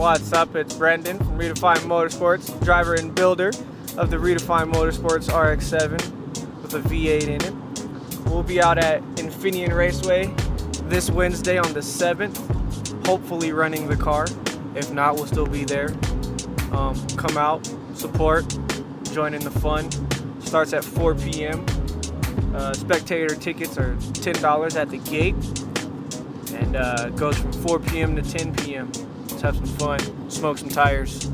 What's up? It's Brendan from Redefine Motorsports, driver and builder of the Redefine Motorsports RX-7 with a V8 in it. We'll be out at Infineon Raceway this Wednesday on the 7th, hopefully running the car. If not, we'll still be there. Um, come out, support, join in the fun. Starts at 4 p.m. Uh, spectator tickets are $10 at the gate and uh, goes from 4 p.m. to 10 p.m. Let's have some fun, smoke some tires.